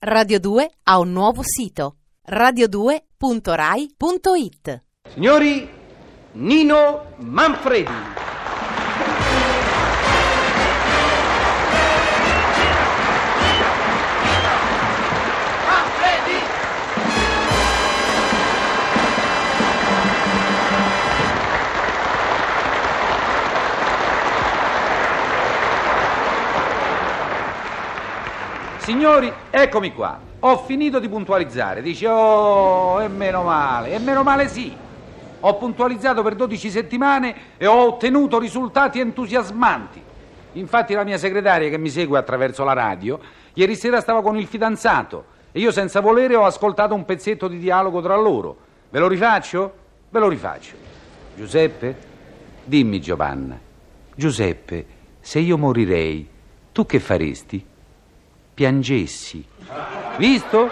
Radio 2 ha un nuovo sito radio2.rai.it. Signori, Nino Manfredi. Signori, eccomi qua. Ho finito di puntualizzare. Dice, oh, e meno male. E meno male sì. Ho puntualizzato per 12 settimane e ho ottenuto risultati entusiasmanti. Infatti la mia segretaria che mi segue attraverso la radio, ieri sera stava con il fidanzato e io senza volere ho ascoltato un pezzetto di dialogo tra loro. Ve lo rifaccio? Ve lo rifaccio. Giuseppe? Dimmi Giovanna. Giuseppe, se io morirei, tu che faresti? Piangessi. Visto?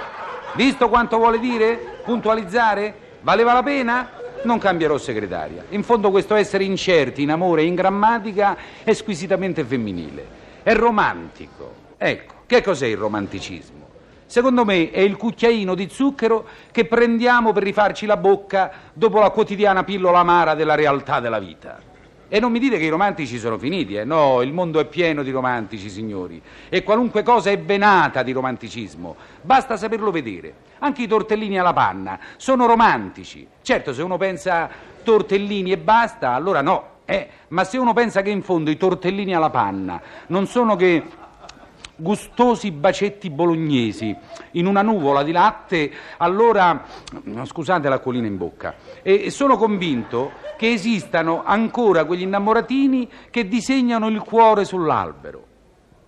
Visto quanto vuole dire? Puntualizzare? Valeva la pena? Non cambierò segretaria. In fondo questo essere incerti in amore e in grammatica è squisitamente femminile. È romantico. Ecco, che cos'è il romanticismo? Secondo me è il cucchiaino di zucchero che prendiamo per rifarci la bocca dopo la quotidiana pillola amara della realtà della vita. E non mi dite che i romantici sono finiti, eh? No, il mondo è pieno di romantici, signori. E qualunque cosa è benata di romanticismo. Basta saperlo vedere. Anche i tortellini alla panna sono romantici. Certo, se uno pensa tortellini e basta, allora no. Eh? Ma se uno pensa che in fondo i tortellini alla panna non sono che gustosi bacetti bolognesi in una nuvola di latte, allora scusate l'acquolina in bocca. E sono convinto che esistano ancora quegli innamoratini che disegnano il cuore sull'albero.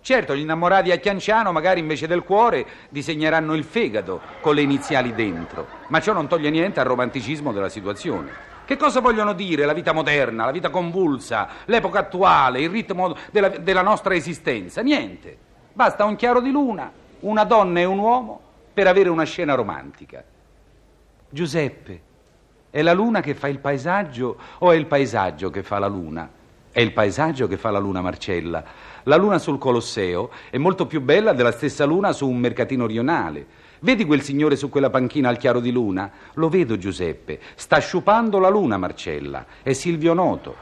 Certo, gli innamorati a Chianciano magari invece del cuore disegneranno il fegato con le iniziali dentro, ma ciò non toglie niente al romanticismo della situazione. Che cosa vogliono dire la vita moderna, la vita convulsa, l'epoca attuale, il ritmo della, della nostra esistenza? Niente. Basta un chiaro di luna, una donna e un uomo per avere una scena romantica. Giuseppe, è la luna che fa il paesaggio o è il paesaggio che fa la luna? È il paesaggio che fa la luna Marcella. La luna sul Colosseo è molto più bella della stessa luna su un mercatino rionale. Vedi quel signore su quella panchina al chiaro di luna? Lo vedo Giuseppe, sta sciupando la luna Marcella. È Silvio Noto.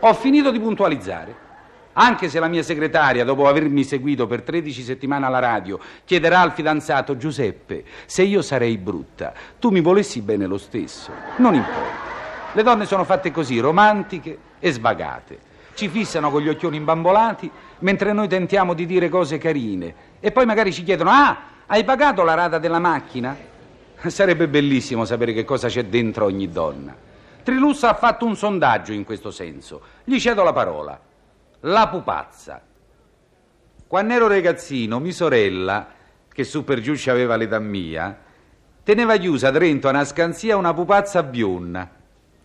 Ho finito di puntualizzare. Anche se la mia segretaria, dopo avermi seguito per 13 settimane alla radio, chiederà al fidanzato Giuseppe, se io sarei brutta, tu mi volessi bene lo stesso. Non importa. Le donne sono fatte così, romantiche e svagate. Ci fissano con gli occhioni imbambolati mentre noi tentiamo di dire cose carine. E poi magari ci chiedono, ah, hai pagato la rata della macchina? Sarebbe bellissimo sapere che cosa c'è dentro ogni donna. Trilussa ha fatto un sondaggio in questo senso. Gli cedo la parola. La pupazza. Quando ero ragazzino, mia sorella, che su per giù ci aveva l'età mia, teneva chiusa dentro a una scanzia una pupazza bionda,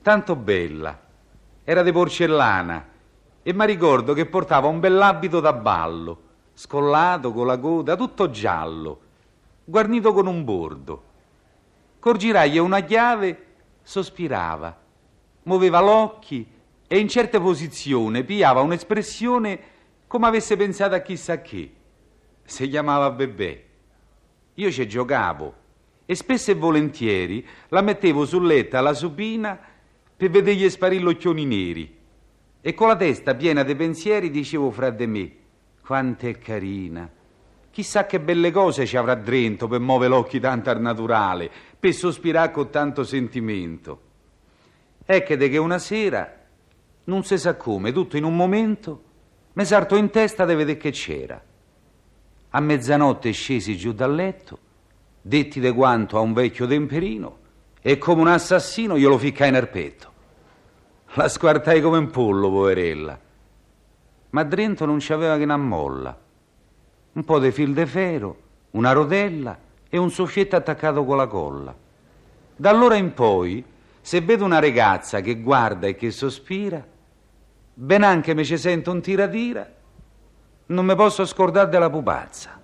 tanto bella. Era di porcellana e mi ricordo che portava un bell'abito da ballo, scollato con la coda, tutto giallo, guarnito con un bordo. Col giraglia una chiave sospirava, muoveva l'occhi e in certe posizioni pigliava un'espressione come avesse pensato a chissà che. Si chiamava Bebè. Io ci giocavo e spesso e volentieri la mettevo sul letto alla supina per vedergli sparire gli occhioni neri. E con la testa piena di pensieri dicevo fra di me, quanto è carina. Chissà che belle cose ci avrà dentro per muovere l'occhio tanto al naturale, per sospirare con tanto sentimento. Eccate che una sera non si sa come, tutto in un momento, mi saltò in testa di vedere che c'era. A mezzanotte scesi giù dal letto, detti de quanto a un vecchio temperino e come un assassino io lo ficcai nel petto. La squartai come un pollo, poverella. Ma dentro non c'aveva che una molla. Un po' di fil de ferro, una rotella e un soffietto attaccato con la colla. Da allora in poi, se vedo una ragazza che guarda e che sospira, ben anche me ci sento un tiratira, non mi posso scordare della pupazza.